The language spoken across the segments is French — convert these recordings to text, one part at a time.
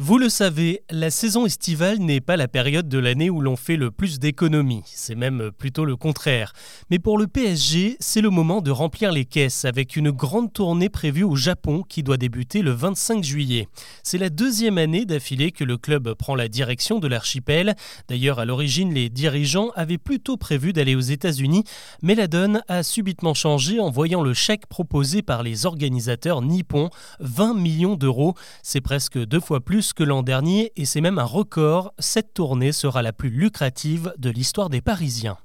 Vous le savez, la saison estivale n'est pas la période de l'année où l'on fait le plus d'économies, c'est même plutôt le contraire. Mais pour le PSG, c'est le moment de remplir les caisses avec une grande tournée prévue au Japon qui doit débuter le 25 juillet. C'est la deuxième année d'affilée que le club prend la direction de l'archipel. D'ailleurs, à l'origine, les dirigeants avaient plutôt prévu d'aller aux États-Unis, mais la donne a subitement changé en voyant le chèque proposé par les organisateurs nippons, 20 millions d'euros. C'est presque deux fois plus que l'an dernier et c'est même un record. Cette tournée sera la plus lucrative de l'histoire des Parisiens.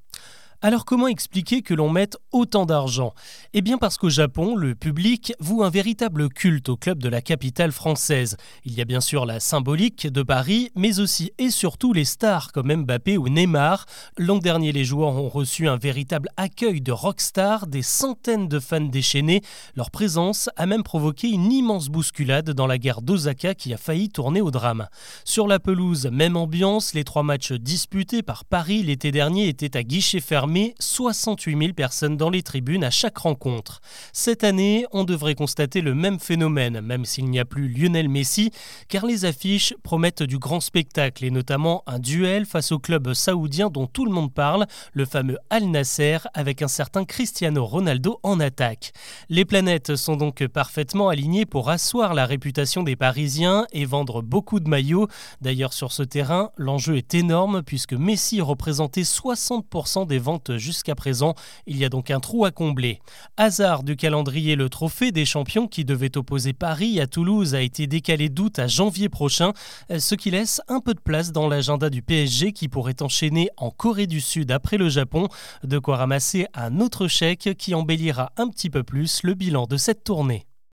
Alors comment expliquer que l'on mette autant d'argent? Eh bien parce qu'au Japon, le public voue un véritable culte au club de la capitale française. Il y a bien sûr la symbolique de Paris, mais aussi et surtout les stars comme Mbappé ou Neymar. L'an dernier, les joueurs ont reçu un véritable accueil de rockstars, des centaines de fans déchaînés. Leur présence a même provoqué une immense bousculade dans la gare d'Osaka qui a failli tourner au drame. Sur la pelouse, même ambiance, les trois matchs disputés par Paris l'été dernier étaient à guichet fermé 68 000 personnes dans les tribunes à chaque rencontre. Cette année, on devrait constater le même phénomène, même s'il n'y a plus Lionel Messi, car les affiches promettent du grand spectacle et notamment un duel face au club saoudien dont tout le monde parle, le fameux Al Nasser, avec un certain Cristiano Ronaldo en attaque. Les planètes sont donc parfaitement alignées pour asseoir la réputation des Parisiens et vendre beaucoup de maillots. D'ailleurs, sur ce terrain, l'enjeu est énorme puisque Messi représentait 60% des ventes jusqu'à présent. Il y a donc un trou à combler. Hasard du calendrier, le trophée des champions qui devait opposer Paris à Toulouse a été décalé d'août à janvier prochain, ce qui laisse un peu de place dans l'agenda du PSG qui pourrait enchaîner en Corée du Sud après le Japon, de quoi ramasser un autre chèque qui embellira un petit peu plus le bilan de cette tournée.